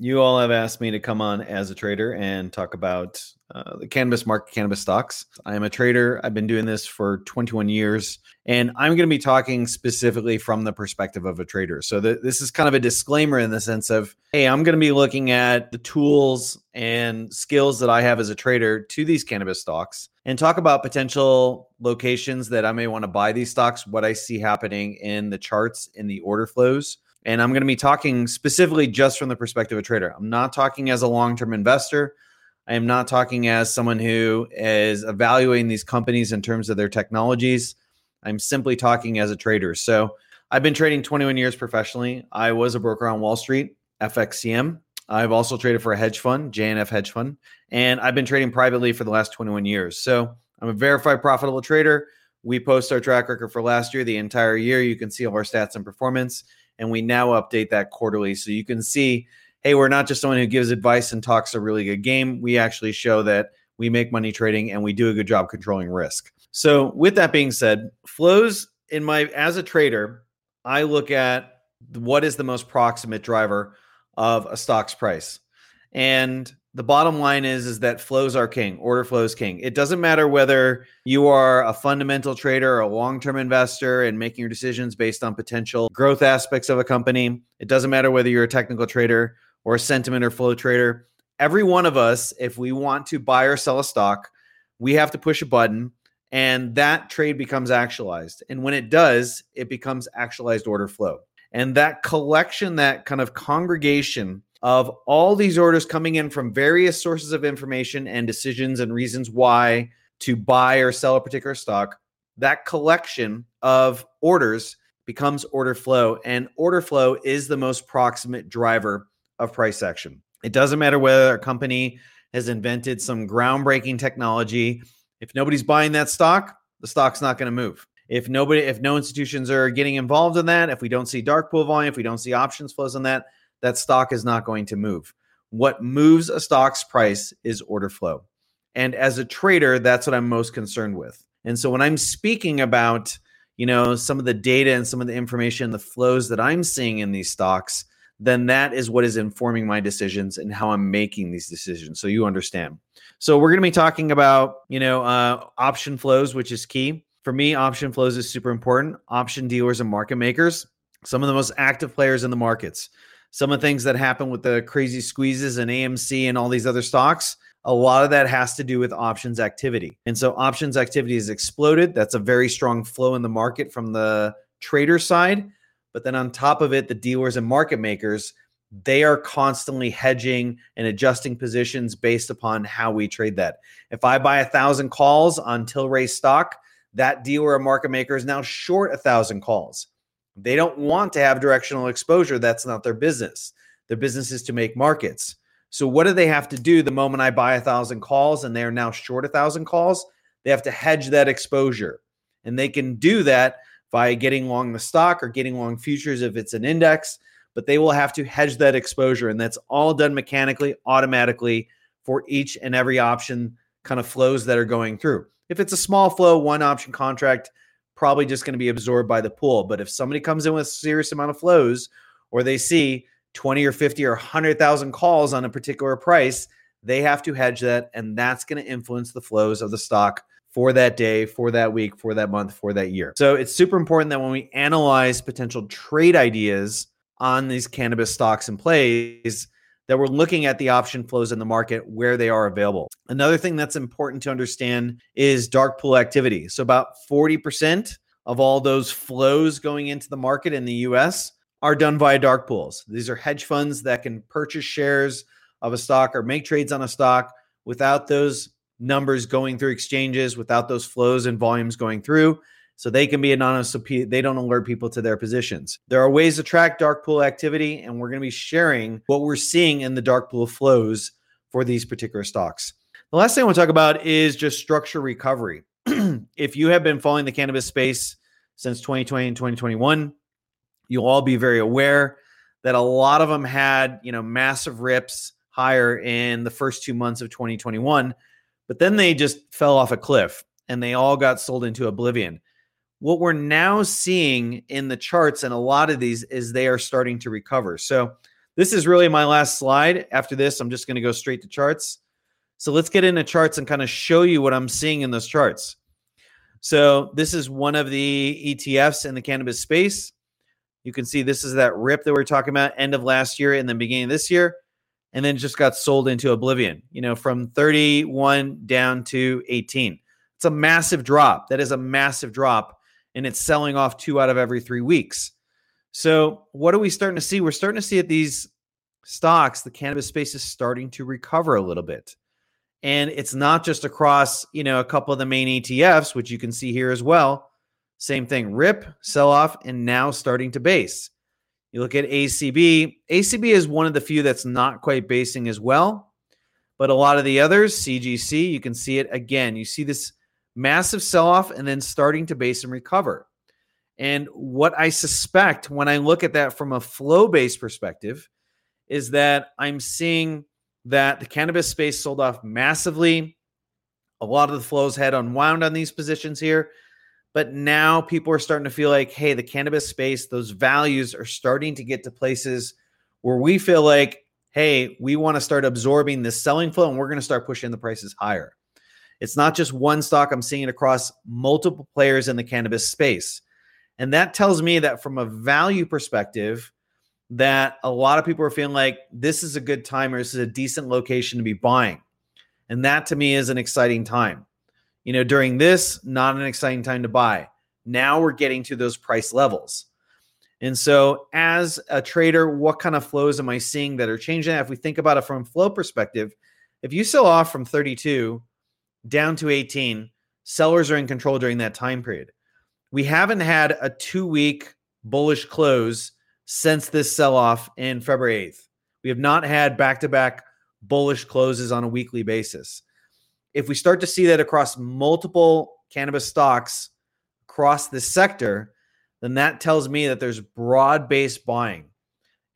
You all have asked me to come on as a trader and talk about uh, the cannabis market, cannabis stocks. I am a trader. I've been doing this for 21 years, and I'm going to be talking specifically from the perspective of a trader. So, th- this is kind of a disclaimer in the sense of, hey, I'm going to be looking at the tools and skills that I have as a trader to these cannabis stocks and talk about potential locations that I may want to buy these stocks, what I see happening in the charts, in the order flows and I'm going to be talking specifically just from the perspective of a trader. I'm not talking as a long term investor. I am not talking as someone who is evaluating these companies in terms of their technologies. I'm simply talking as a trader. So I've been trading 21 years professionally. I was a broker on Wall Street, FXCM. I've also traded for a hedge fund, JNF Hedge Fund, and I've been trading privately for the last 21 years. So I'm a verified profitable trader. We post our track record for last year, the entire year. You can see all our stats and performance and we now update that quarterly. So you can see hey we're not just someone who gives advice and talks a really good game. We actually show that we make money trading and we do a good job controlling risk. So with that being said flows in my as a trader i look at what is the most proximate driver of a stock's price. And the bottom line is is that flows are king order flows king. It doesn't matter whether you are a fundamental trader or a long-term investor and making your decisions based on potential growth aspects of a company. It doesn't matter whether you're a technical trader or a sentiment or flow trader. Every one of us if we want to buy or sell a stock we have to push a button and that trade becomes actualized. And when it does it becomes actualized order flow. And that collection that kind of congregation of all these orders coming in from various sources of information and decisions and reasons why to buy or sell a particular stock, that collection of orders becomes order flow. And order flow is the most proximate driver of price action. It doesn't matter whether a company has invented some groundbreaking technology. If nobody's buying that stock, the stock's not going to move. If nobody, if no institutions are getting involved in that, if we don't see dark pool volume, if we don't see options flows on that, that stock is not going to move. What moves a stock's price is order flow. And as a trader, that's what I'm most concerned with. And so when I'm speaking about, you know, some of the data and some of the information, the flows that I'm seeing in these stocks, then that is what is informing my decisions and how I'm making these decisions. So you understand. So we're going to be talking about, you know, uh, option flows, which is key. For me, option flows is super important. Option dealers and market makers, some of the most active players in the markets some of the things that happen with the crazy squeezes and AMC and all these other stocks, a lot of that has to do with options activity. And so options activity has exploded. That's a very strong flow in the market from the trader side. But then on top of it, the dealers and market makers, they are constantly hedging and adjusting positions based upon how we trade that. If I buy a thousand calls on Tilray stock, that dealer or market maker is now short a thousand calls. They don't want to have directional exposure. That's not their business. Their business is to make markets. So what do they have to do the moment I buy a thousand calls and they're now short a thousand calls? They have to hedge that exposure. And they can do that by getting long the stock or getting long futures if it's an index, but they will have to hedge that exposure. And that's all done mechanically, automatically for each and every option kind of flows that are going through. If it's a small flow, one option contract, probably just going to be absorbed by the pool. But if somebody comes in with a serious amount of flows or they see 20 or 50 or 100,000 calls on a particular price, they have to hedge that. And that's going to influence the flows of the stock for that day, for that week, for that month, for that year. So it's super important that when we analyze potential trade ideas on these cannabis stocks and plays, that we're looking at the option flows in the market where they are available. Another thing that's important to understand is dark pool activity. So, about 40% of all those flows going into the market in the US are done via dark pools. These are hedge funds that can purchase shares of a stock or make trades on a stock without those numbers going through exchanges, without those flows and volumes going through. So they can be anonymous so they don't alert people to their positions. There are ways to track dark pool activity, and we're going to be sharing what we're seeing in the dark pool flows for these particular stocks. The last thing I want to talk about is just structure recovery. if you have been following the cannabis space since 2020 and 2021, you'll all be very aware that a lot of them had, you know, massive rips higher in the first two months of 2021, but then they just fell off a cliff and they all got sold into oblivion. What we're now seeing in the charts and a lot of these is they are starting to recover. So, this is really my last slide. After this, I'm just going to go straight to charts. So, let's get into charts and kind of show you what I'm seeing in those charts. So, this is one of the ETFs in the cannabis space. You can see this is that rip that we are talking about end of last year and then beginning of this year, and then just got sold into oblivion, you know, from 31 down to 18. It's a massive drop. That is a massive drop, and it's selling off two out of every three weeks. So, what are we starting to see? We're starting to see at these stocks, the cannabis space is starting to recover a little bit. And it's not just across, you know, a couple of the main ETFs, which you can see here as well. Same thing, rip, sell off, and now starting to base. You look at ACB. ACB is one of the few that's not quite basing as well. But a lot of the others, CGC, you can see it again. You see this massive sell off and then starting to base and recover. And what I suspect when I look at that from a flow based perspective is that I'm seeing that the cannabis space sold off massively. A lot of the flows had unwound on these positions here. But now people are starting to feel like, hey, the cannabis space, those values are starting to get to places where we feel like, hey, we want to start absorbing this selling flow and we're going to start pushing the prices higher. It's not just one stock, I'm seeing it across multiple players in the cannabis space. And that tells me that from a value perspective, that a lot of people are feeling like this is a good time or this is a decent location to be buying. And that to me is an exciting time. You know, during this, not an exciting time to buy. Now we're getting to those price levels. And so, as a trader, what kind of flows am I seeing that are changing? If we think about it from flow perspective, if you sell off from 32 down to 18, sellers are in control during that time period. We haven't had a two week bullish close since this sell off in February 8th. We have not had back to back bullish closes on a weekly basis. If we start to see that across multiple cannabis stocks across this sector, then that tells me that there's broad based buying.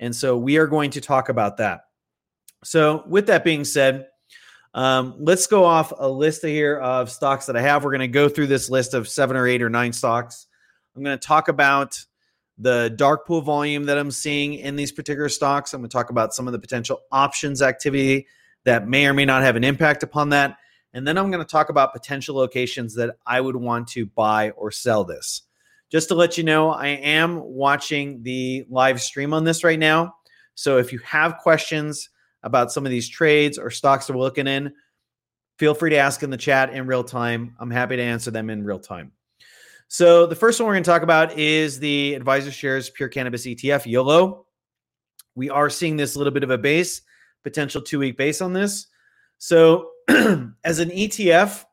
And so we are going to talk about that. So, with that being said, um, let's go off a list here of stocks that I have. We're going to go through this list of seven or eight or nine stocks. I'm going to talk about the dark pool volume that I'm seeing in these particular stocks. I'm going to talk about some of the potential options activity that may or may not have an impact upon that. And then I'm going to talk about potential locations that I would want to buy or sell this. Just to let you know, I am watching the live stream on this right now. So if you have questions about some of these trades or stocks that we're looking in, feel free to ask in the chat in real time. I'm happy to answer them in real time. So the first one we're going to talk about is the AdvisorShares Pure Cannabis ETF YOLO. We are seeing this little bit of a base, potential two week base on this. So as an ETF,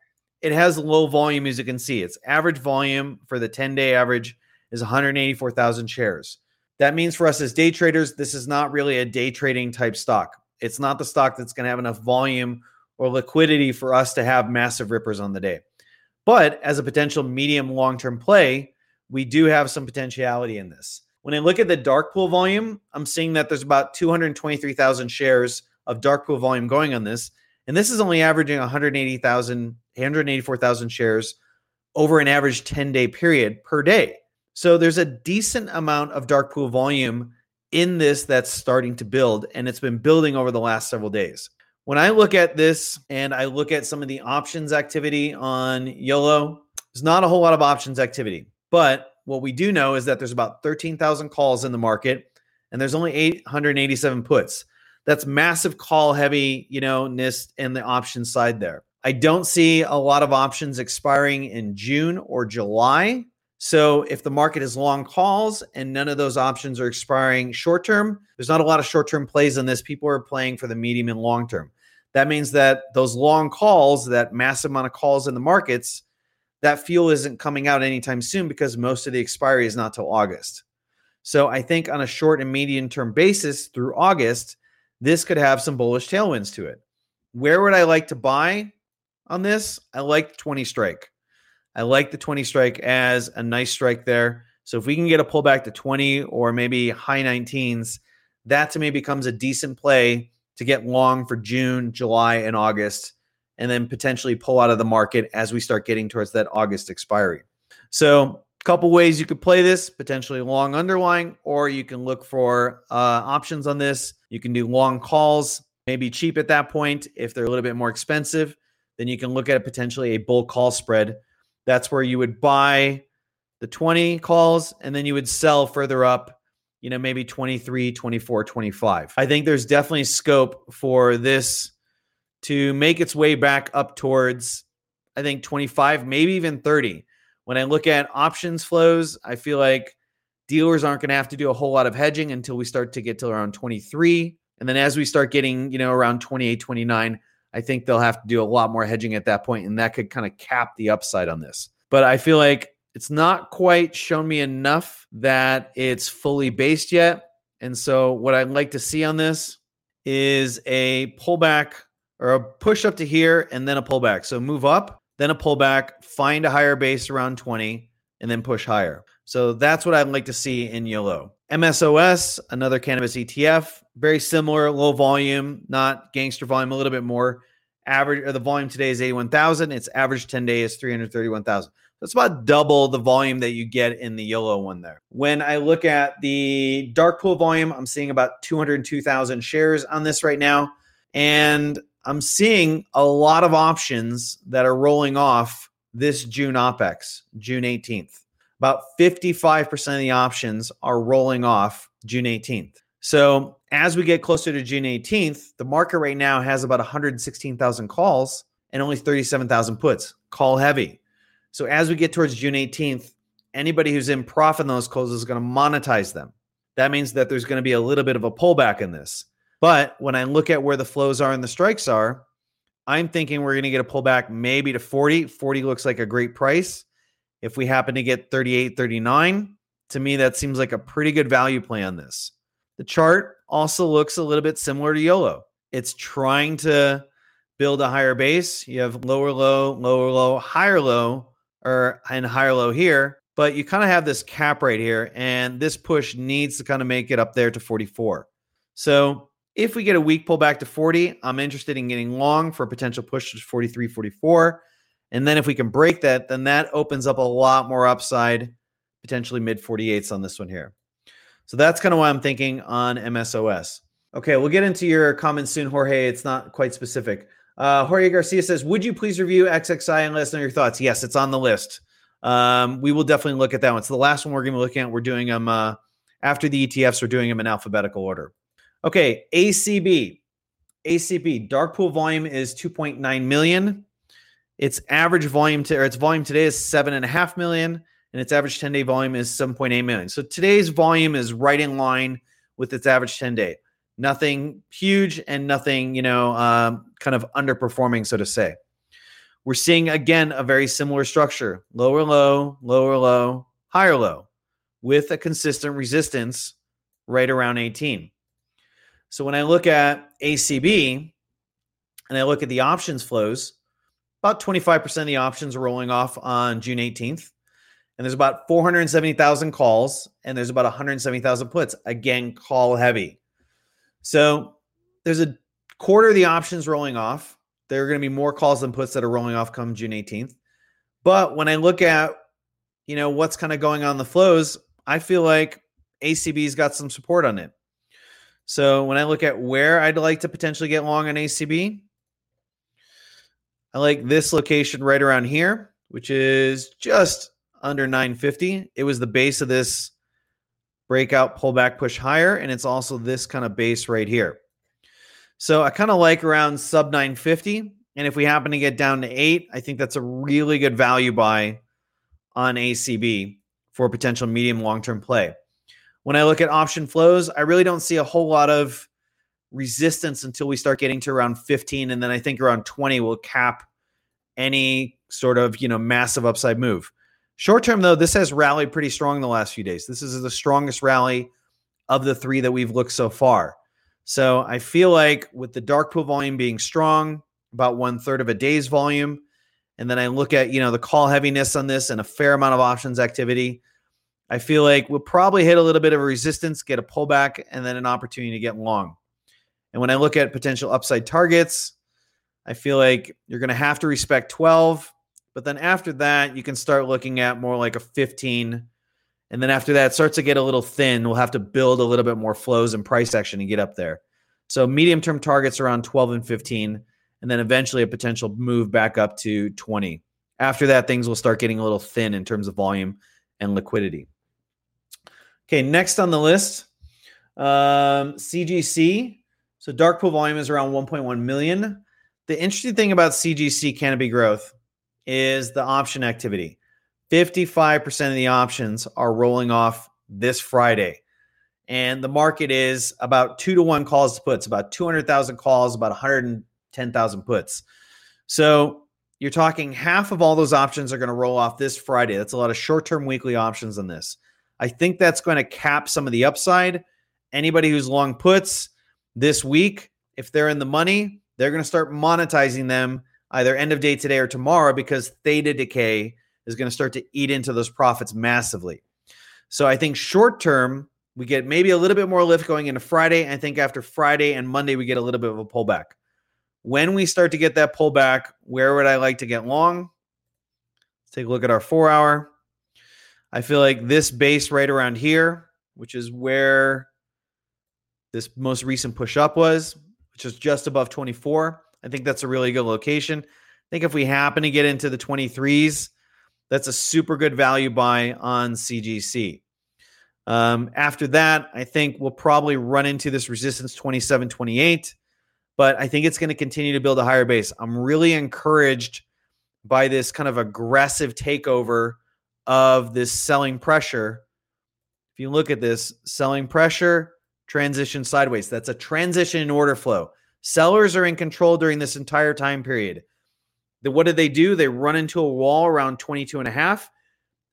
it has low volume as you can see. Its average volume for the 10 day average is 184,000 shares. That means for us as day traders, this is not really a day trading type stock. It's not the stock that's going to have enough volume or liquidity for us to have massive rippers on the day. But as a potential medium long term play, we do have some potentiality in this. When I look at the dark pool volume, I'm seeing that there's about 223,000 shares of dark pool volume going on this. And this is only averaging 180,000, 184,000 shares over an average 10 day period per day. So there's a decent amount of dark pool volume in this that's starting to build, and it's been building over the last several days. When I look at this and I look at some of the options activity on YOLO, there's not a whole lot of options activity. But what we do know is that there's about 13,000 calls in the market and there's only 887 puts. That's massive call heavy, you know, NIST and the option side there. I don't see a lot of options expiring in June or July. So if the market is long calls and none of those options are expiring short term, there's not a lot of short term plays in this. People are playing for the medium and long term. That means that those long calls, that massive amount of calls in the markets, that fuel isn't coming out anytime soon because most of the expiry is not till August. So I think on a short and medium term basis through August, this could have some bullish tailwinds to it. Where would I like to buy on this? I like 20 strike. I like the 20 strike as a nice strike there. So if we can get a pullback to 20 or maybe high 19s, that to me becomes a decent play to get long for June, July, and August, and then potentially pull out of the market as we start getting towards that August expiry. So a couple ways you could play this potentially long underlying, or you can look for uh, options on this. You can do long calls, maybe cheap at that point. If they're a little bit more expensive, then you can look at potentially a bull call spread. That's where you would buy the 20 calls and then you would sell further up, you know, maybe 23, 24, 25. I think there's definitely scope for this to make its way back up towards, I think, 25, maybe even 30 when I look at options flows, I feel like dealers aren't going to have to do a whole lot of hedging until we start to get to around 23. And then as we start getting, you know, around 28, 29, I think they'll have to do a lot more hedging at that point, and that could kind of cap the upside on this. But I feel like it's not quite shown me enough that it's fully based yet. And so, what I'd like to see on this is a pullback or a push up to here and then a pullback. So, move up then a pullback, find a higher base around 20, and then push higher. So that's what I'd like to see in YOLO. MSOS, another cannabis ETF, very similar, low volume, not gangster volume, a little bit more. Average or the volume today is 81,000. Its average 10 day is 331,000. That's about double the volume that you get in the YOLO one there. When I look at the dark pool volume, I'm seeing about 202,000 shares on this right now. And I'm seeing a lot of options that are rolling off this June OPEX, June 18th. About 55% of the options are rolling off June 18th. So as we get closer to June 18th, the market right now has about 116,000 calls and only 37,000 puts, call heavy. So as we get towards June 18th, anybody who's in profit in those calls is going to monetize them. That means that there's going to be a little bit of a pullback in this. But when I look at where the flows are and the strikes are, I'm thinking we're going to get a pullback maybe to 40. 40 looks like a great price. If we happen to get 38, 39, to me, that seems like a pretty good value play on this. The chart also looks a little bit similar to YOLO. It's trying to build a higher base. You have lower low, lower low, higher low, or and higher low here, but you kind of have this cap right here, and this push needs to kind of make it up there to 44. So if we get a weak pullback to 40, I'm interested in getting long for a potential push to 43, 44. And then if we can break that, then that opens up a lot more upside, potentially mid 48s on this one here. So that's kind of why I'm thinking on MSOS. Okay, we'll get into your comments soon, Jorge. It's not quite specific. Uh, Jorge Garcia says, Would you please review XXI and let us know your thoughts? Yes, it's on the list. Um, we will definitely look at that one. So the last one we're going to be looking at. We're doing them uh, after the ETFs, we're doing them in alphabetical order. Okay, ACB. ACB dark pool volume is 2.9 million. Its average volume to or its volume today is seven and a half million, and its average 10 day volume is 7.8 million. So today's volume is right in line with its average 10 day. Nothing huge and nothing, you know, um, kind of underperforming, so to say. We're seeing again a very similar structure lower low, lower low, higher low with a consistent resistance right around 18. So when I look at ACB and I look at the options flows, about 25% of the options are rolling off on June 18th. And there's about 470,000 calls and there's about 170,000 puts. Again, call heavy. So there's a quarter of the options rolling off. There are going to be more calls than puts that are rolling off come June 18th. But when I look at, you know, what's kind of going on the flows, I feel like ACB's got some support on it. So when I look at where I'd like to potentially get long on ACB, I like this location right around here, which is just under 950. It was the base of this breakout pullback push higher, and it's also this kind of base right here. So I kind of like around sub 950. And if we happen to get down to eight, I think that's a really good value buy on ACB for potential medium long term play. When I look at option flows, I really don't see a whole lot of resistance until we start getting to around 15. And then I think around 20 will cap any sort of, you know, massive upside move. Short term, though, this has rallied pretty strong the last few days. This is the strongest rally of the three that we've looked so far. So I feel like with the dark pool volume being strong, about one third of a day's volume, and then I look at you know the call heaviness on this and a fair amount of options activity, I feel like we'll probably hit a little bit of a resistance, get a pullback, and then an opportunity to get long. And when I look at potential upside targets, I feel like you're going to have to respect 12 but then after that, you can start looking at more like a 15. And then after that, starts to get a little thin. We'll have to build a little bit more flows and price action to get up there. So medium term targets around 12 and 15, and then eventually a potential move back up to 20. After that, things will start getting a little thin in terms of volume and liquidity. Okay, next on the list, um, CGC. So dark pool volume is around 1.1 million. The interesting thing about CGC Canopy Growth is the option activity. 55% of the options are rolling off this Friday. And the market is about two to one calls to puts, about 200,000 calls, about 110,000 puts. So you're talking half of all those options are going to roll off this Friday. That's a lot of short term weekly options on this. I think that's going to cap some of the upside. Anybody who's long puts this week, if they're in the money, they're going to start monetizing them either end of day today or tomorrow because theta decay is going to start to eat into those profits massively. So I think short term, we get maybe a little bit more lift going into Friday. I think after Friday and Monday, we get a little bit of a pullback. When we start to get that pullback, where would I like to get long? Let's take a look at our four hour. I feel like this base right around here, which is where this most recent push up was, which is just above 24. I think that's a really good location. I think if we happen to get into the 23s, that's a super good value buy on CGC. Um, after that, I think we'll probably run into this resistance 27, 28, but I think it's going to continue to build a higher base. I'm really encouraged by this kind of aggressive takeover of this selling pressure. If you look at this selling pressure, transition sideways, that's a transition in order flow. Sellers are in control during this entire time period. The, what did they do? They run into a wall around 22 and a half.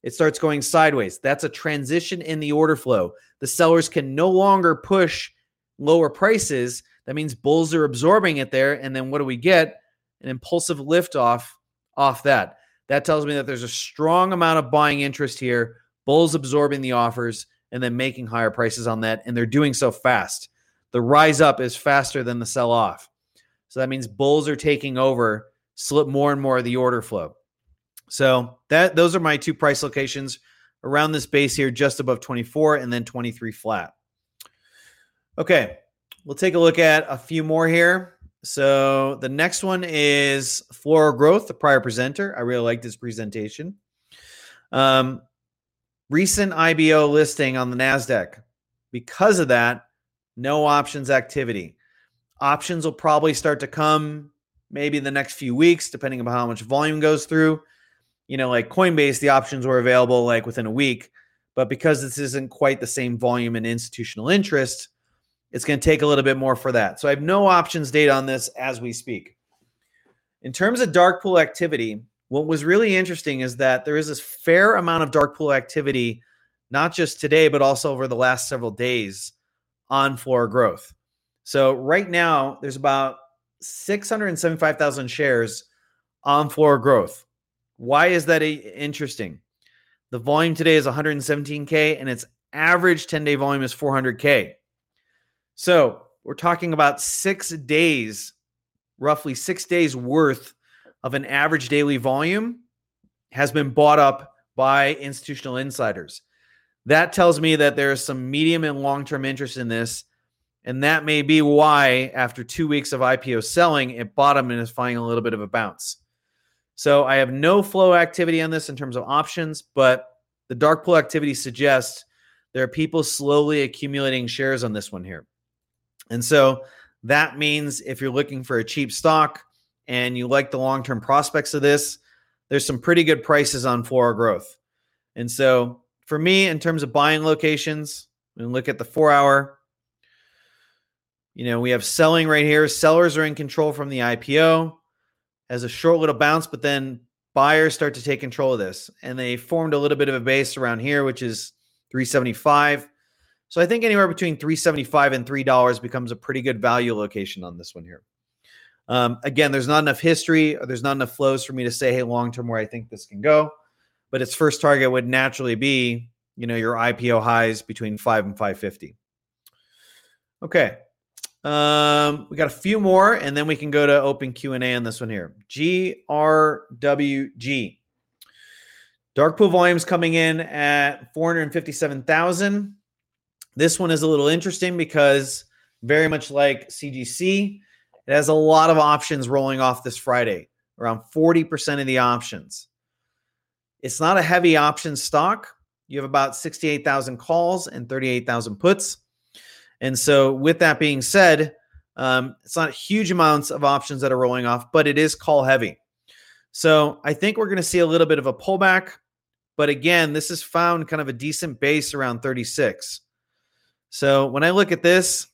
It starts going sideways. That's a transition in the order flow. The sellers can no longer push lower prices. That means bulls are absorbing it there. And then what do we get? An impulsive lift off off that. That tells me that there's a strong amount of buying interest here. Bulls absorbing the offers and then making higher prices on that. And they're doing so fast the rise up is faster than the sell off. So that means bulls are taking over, slip more and more of the order flow. So that those are my two price locations around this base here, just above 24 and then 23 flat. Okay, we'll take a look at a few more here. So the next one is Flora Growth, the prior presenter. I really like this presentation. Um, recent IPO listing on the NASDAQ. Because of that, no options activity. Options will probably start to come maybe in the next few weeks, depending on how much volume goes through. You know, like Coinbase, the options were available like within a week. But because this isn't quite the same volume and institutional interest, it's going to take a little bit more for that. So I have no options data on this as we speak. In terms of dark pool activity, what was really interesting is that there is this fair amount of dark pool activity, not just today, but also over the last several days on Flora Growth. So right now, there's about 675,000 shares on Flora Growth. Why is that interesting? The volume today is 117K and its average 10 day volume is 400K. So we're talking about six days, roughly six days worth of an average daily volume has been bought up by institutional insiders. That tells me that there is some medium and long term interest in this. And that may be why, after two weeks of IPO selling, it bottomed and is finding a little bit of a bounce. So I have no flow activity on this in terms of options, but the dark pool activity suggests there are people slowly accumulating shares on this one here. And so that means if you're looking for a cheap stock and you like the long term prospects of this, there's some pretty good prices on Flora Growth. And so for me, in terms of buying locations, we look at the four hour. You know, we have selling right here. Sellers are in control from the IPO. has a short little bounce, but then buyers start to take control of this. And they formed a little bit of a base around here, which is 375. So I think anywhere between 375 and $3 becomes a pretty good value location on this one here. Um, again, there's not enough history or there's not enough flows for me to say, hey, long term where I think this can go. But its first target would naturally be, you know, your IPO highs between five and 550. Okay. Um, we got a few more, and then we can go to open Q and A on this one here. GRWG. Dark pool volumes coming in at 457,000. This one is a little interesting because very much like CGC, it has a lot of options rolling off this Friday, around 40% of the options. It's not a heavy option stock. You have about 68,000 calls and 38,000 puts. And so, with that being said, um, it's not huge amounts of options that are rolling off, but it is call heavy. So, I think we're going to see a little bit of a pullback. But again, this has found kind of a decent base around 36. So, when I look at this,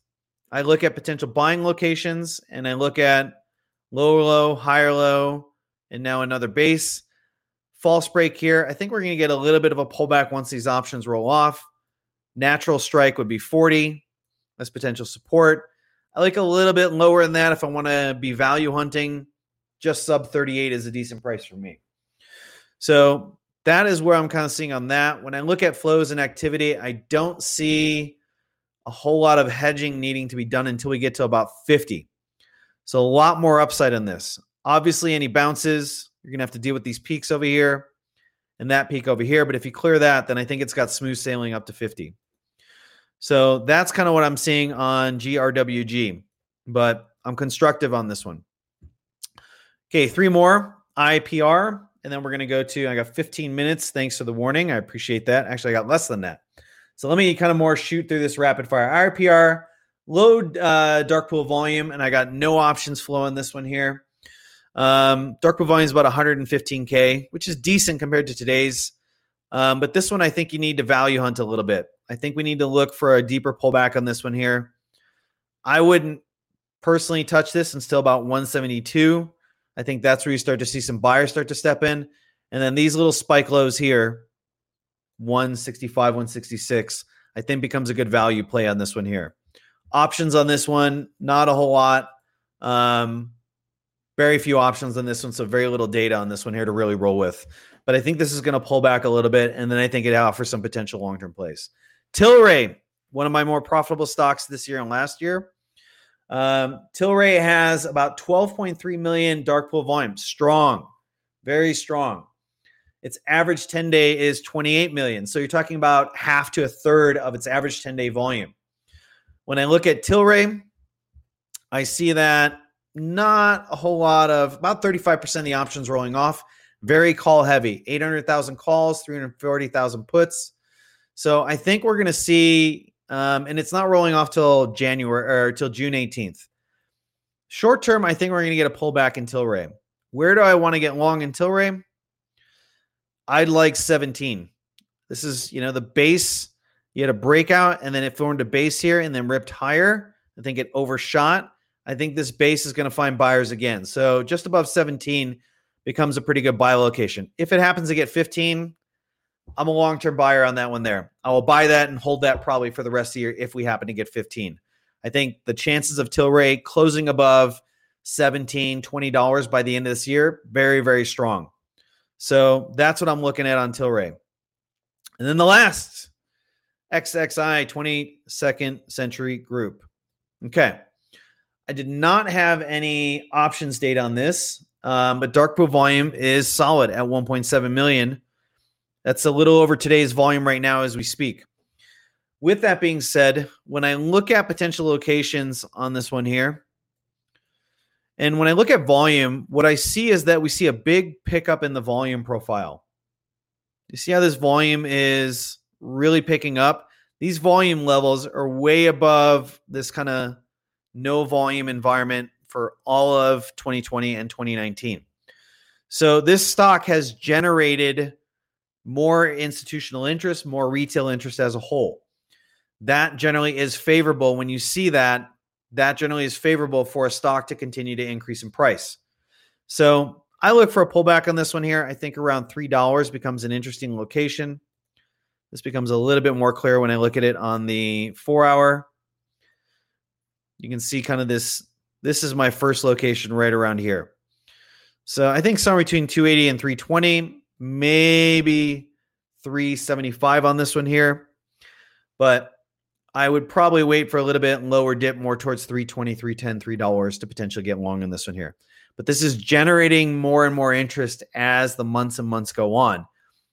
I look at potential buying locations and I look at low, low, higher, low, and now another base. False break here. I think we're going to get a little bit of a pullback once these options roll off. Natural strike would be 40. That's potential support. I like a little bit lower than that if I want to be value hunting. Just sub 38 is a decent price for me. So that is where I'm kind of seeing on that. When I look at flows and activity, I don't see a whole lot of hedging needing to be done until we get to about 50. So a lot more upside on this. Obviously, any bounces, you're going to have to deal with these peaks over here and that peak over here. But if you clear that, then I think it's got smooth sailing up to 50. So that's kind of what I'm seeing on GRWG, but I'm constructive on this one. Okay, three more IPR, and then we're going to go to, I got 15 minutes. Thanks for the warning. I appreciate that. Actually, I got less than that. So let me kind of more shoot through this rapid fire. IRPR, low uh, dark pool volume, and I got no options flow in this one here. Um, dark pool volume is about 115K, which is decent compared to today's. Um, but this one, I think you need to value hunt a little bit. I think we need to look for a deeper pullback on this one here. I wouldn't personally touch this until about 172. I think that's where you start to see some buyers start to step in. And then these little spike lows here, 165, 166, I think becomes a good value play on this one here. Options on this one, not a whole lot. Um, very few options on this one, so very little data on this one here to really roll with. But I think this is going to pull back a little bit, and then I think it offers some potential long term plays. Tilray, one of my more profitable stocks this year and last year. Um, Tilray has about 12.3 million dark pool volume, strong, very strong. Its average 10 day is 28 million. So you're talking about half to a third of its average 10 day volume. When I look at Tilray, I see that not a whole lot of about 35% of the options rolling off. Very call heavy 800,000 calls, 340,000 puts. So I think we're going to see, um, and it's not rolling off till January or till June 18th. Short term, I think we're going to get a pullback in Tilray. Where do I want to get long in Tilray? I'd like 17. This is, you know, the base. You had a breakout and then it formed a base here and then ripped higher. I think it overshot. I think this base is going to find buyers again. So just above 17 becomes a pretty good buy location. If it happens to get 15, I'm a long term buyer on that one there. I will buy that and hold that probably for the rest of the year if we happen to get 15. I think the chances of Tilray closing above 17 $20 by the end of this year, very, very strong. So that's what I'm looking at on Tilray. And then the last XXI 22nd Century Group. Okay. I did not have any options data on this, um, but dark pool volume is solid at 1.7 million. That's a little over today's volume right now as we speak. With that being said, when I look at potential locations on this one here, and when I look at volume, what I see is that we see a big pickup in the volume profile. You see how this volume is really picking up? These volume levels are way above this kind of no volume environment for all of 2020 and 2019. So this stock has generated more institutional interest, more retail interest as a whole. That generally is favorable when you see that that generally is favorable for a stock to continue to increase in price. So I look for a pullback on this one here. I think around $3 becomes an interesting location. This becomes a little bit more clear when I look at it on the four hour. You can see kind of this. This is my first location right around here. So I think somewhere between 280 and 320, maybe 375 on this one here. But I would probably wait for a little bit lower dip more towards 320, 310, $3 to potentially get long in this one here. But this is generating more and more interest as the months and months go on.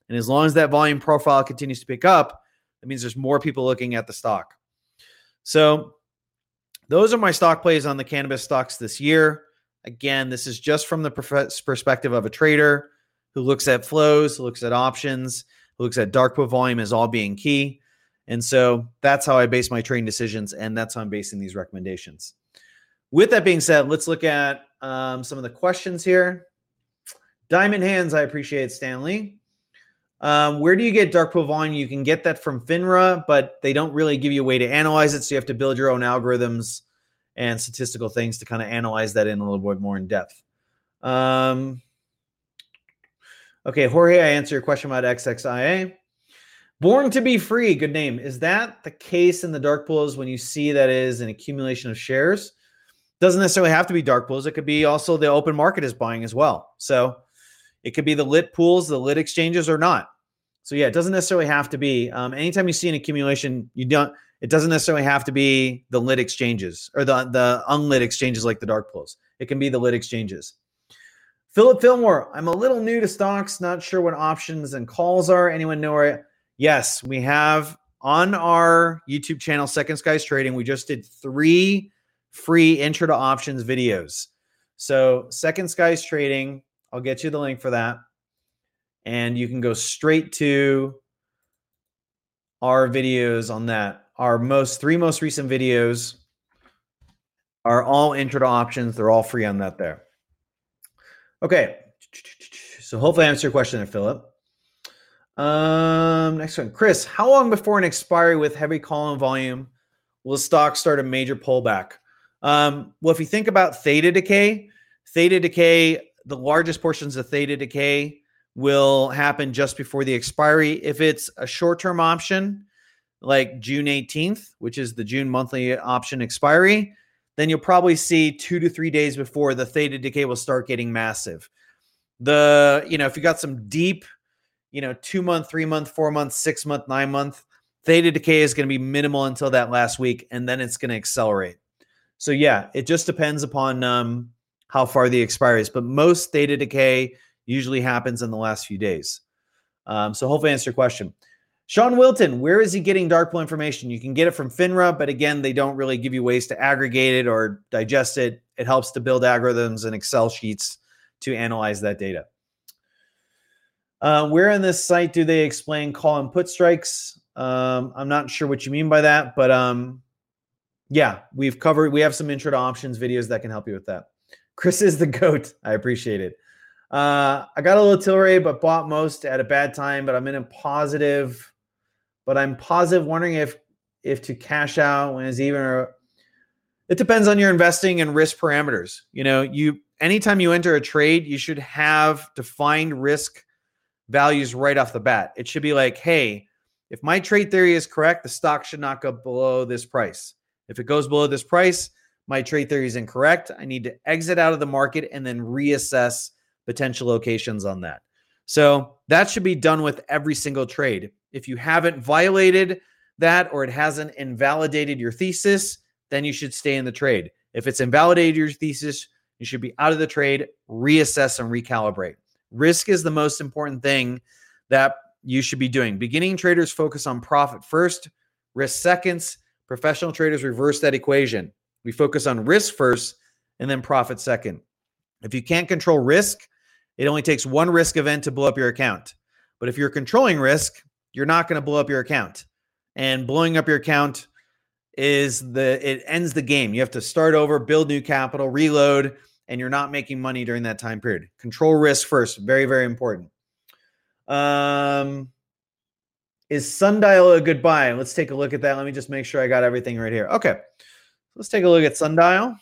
And as long as that volume profile continues to pick up, that means there's more people looking at the stock. So those are my stock plays on the cannabis stocks this year. Again, this is just from the perspective of a trader who looks at flows, looks at options, looks at dark pool volume as all being key. And so that's how I base my trading decisions, and that's how I'm basing these recommendations. With that being said, let's look at um, some of the questions here. Diamond Hands, I appreciate Stanley. Um, where do you get dark pool volume? You can get that from FINRA, but they don't really give you a way to analyze it. So you have to build your own algorithms and statistical things to kind of analyze that in a little bit more in depth. Um, okay, Jorge, I answer your question about XXIA. Born to be free, good name. Is that the case in the dark pools when you see that is an accumulation of shares? Doesn't necessarily have to be dark pools. It could be also the open market is buying as well. So it could be the lit pools, the lit exchanges, or not. So yeah, it doesn't necessarily have to be. Um, anytime you see an accumulation, you don't. It doesn't necessarily have to be the lit exchanges or the the unlit exchanges like the dark pools. It can be the lit exchanges. Philip Fillmore, I'm a little new to stocks, not sure what options and calls are. Anyone know where? Yes, we have on our YouTube channel, Second Skies Trading. We just did three free intro to options videos. So Second Skies Trading I'll get you the link for that. And you can go straight to our videos on that. Our most three most recent videos are all intro to options. They're all free on that there. Okay. So hopefully I answer your question there, Philip. Um, next one. Chris, how long before an expiry with heavy call and volume will stock start a major pullback? Um, well, if you think about theta decay, theta decay the largest portions of theta decay will happen just before the expiry. If it's a short term option, like June 18th, which is the June monthly option expiry, then you'll probably see two to three days before the theta decay will start getting massive. The, you know, if you got some deep, you know, two month, three month, four month, six month, nine month, theta decay is going to be minimal until that last week, and then it's going to accelerate. So yeah, it just depends upon um, how far the expiry is, but most theta decay usually happens in the last few days. Um, so hopefully I answer your question. Sean Wilton, where is he getting dark pool information? You can get it from FINRA, but again, they don't really give you ways to aggregate it or digest it. It helps to build algorithms and Excel sheets to analyze that data. Uh, where on this site do they explain call and put strikes? Um, I'm not sure what you mean by that, but um, yeah, we've covered. We have some intro to options videos that can help you with that. Chris is the goat. I appreciate it. Uh, I got a little Tilray, but bought most at a bad time. But I'm in a positive. But I'm positive, wondering if if to cash out when it's even. Or, it depends on your investing and risk parameters. You know, you anytime you enter a trade, you should have defined risk values right off the bat. It should be like, hey, if my trade theory is correct, the stock should not go below this price. If it goes below this price, my trade theory is incorrect. I need to exit out of the market and then reassess potential locations on that. So that should be done with every single trade. If you haven't violated that or it hasn't invalidated your thesis, then you should stay in the trade. If it's invalidated your thesis, you should be out of the trade, reassess and recalibrate. Risk is the most important thing that you should be doing. Beginning traders focus on profit first, risk seconds. Professional traders reverse that equation. We focus on risk first and then profit second. If you can't control risk, it only takes one risk event to blow up your account. But if you're controlling risk, you're not going to blow up your account. And blowing up your account is the it ends the game. You have to start over, build new capital, reload, and you're not making money during that time period. Control risk first. Very, very important. Um is Sundial a good buy? Let's take a look at that. Let me just make sure I got everything right here. Okay. Let's take a look at Sundial.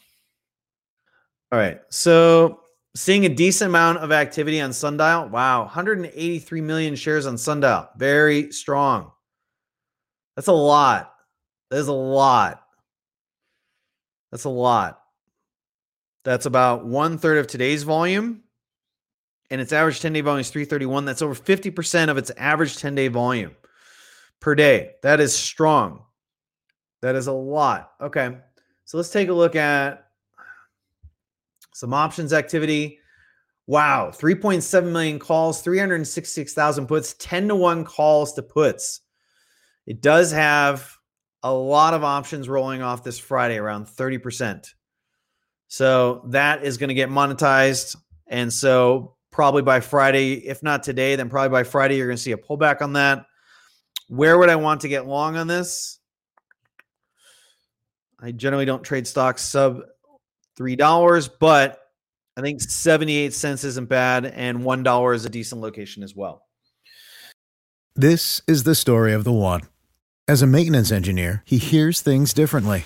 All right. So seeing a decent amount of activity on Sundial. Wow, 183 million shares on Sundial. Very strong. That's a lot. That is a lot. That's a lot. That's about one third of today's volume. And its average 10 day volume is 331. That's over 50% of its average 10 day volume per day. That is strong. That is a lot. Okay. So let's take a look at some options activity. Wow, 3.7 million calls, 366,000 puts, 10 to 1 calls to puts. It does have a lot of options rolling off this Friday, around 30%. So that is going to get monetized. And so probably by Friday, if not today, then probably by Friday, you're going to see a pullback on that. Where would I want to get long on this? I generally don't trade stocks sub $3, but I think 78 cents isn't bad, and $1 is a decent location as well. This is the story of the one. As a maintenance engineer, he hears things differently.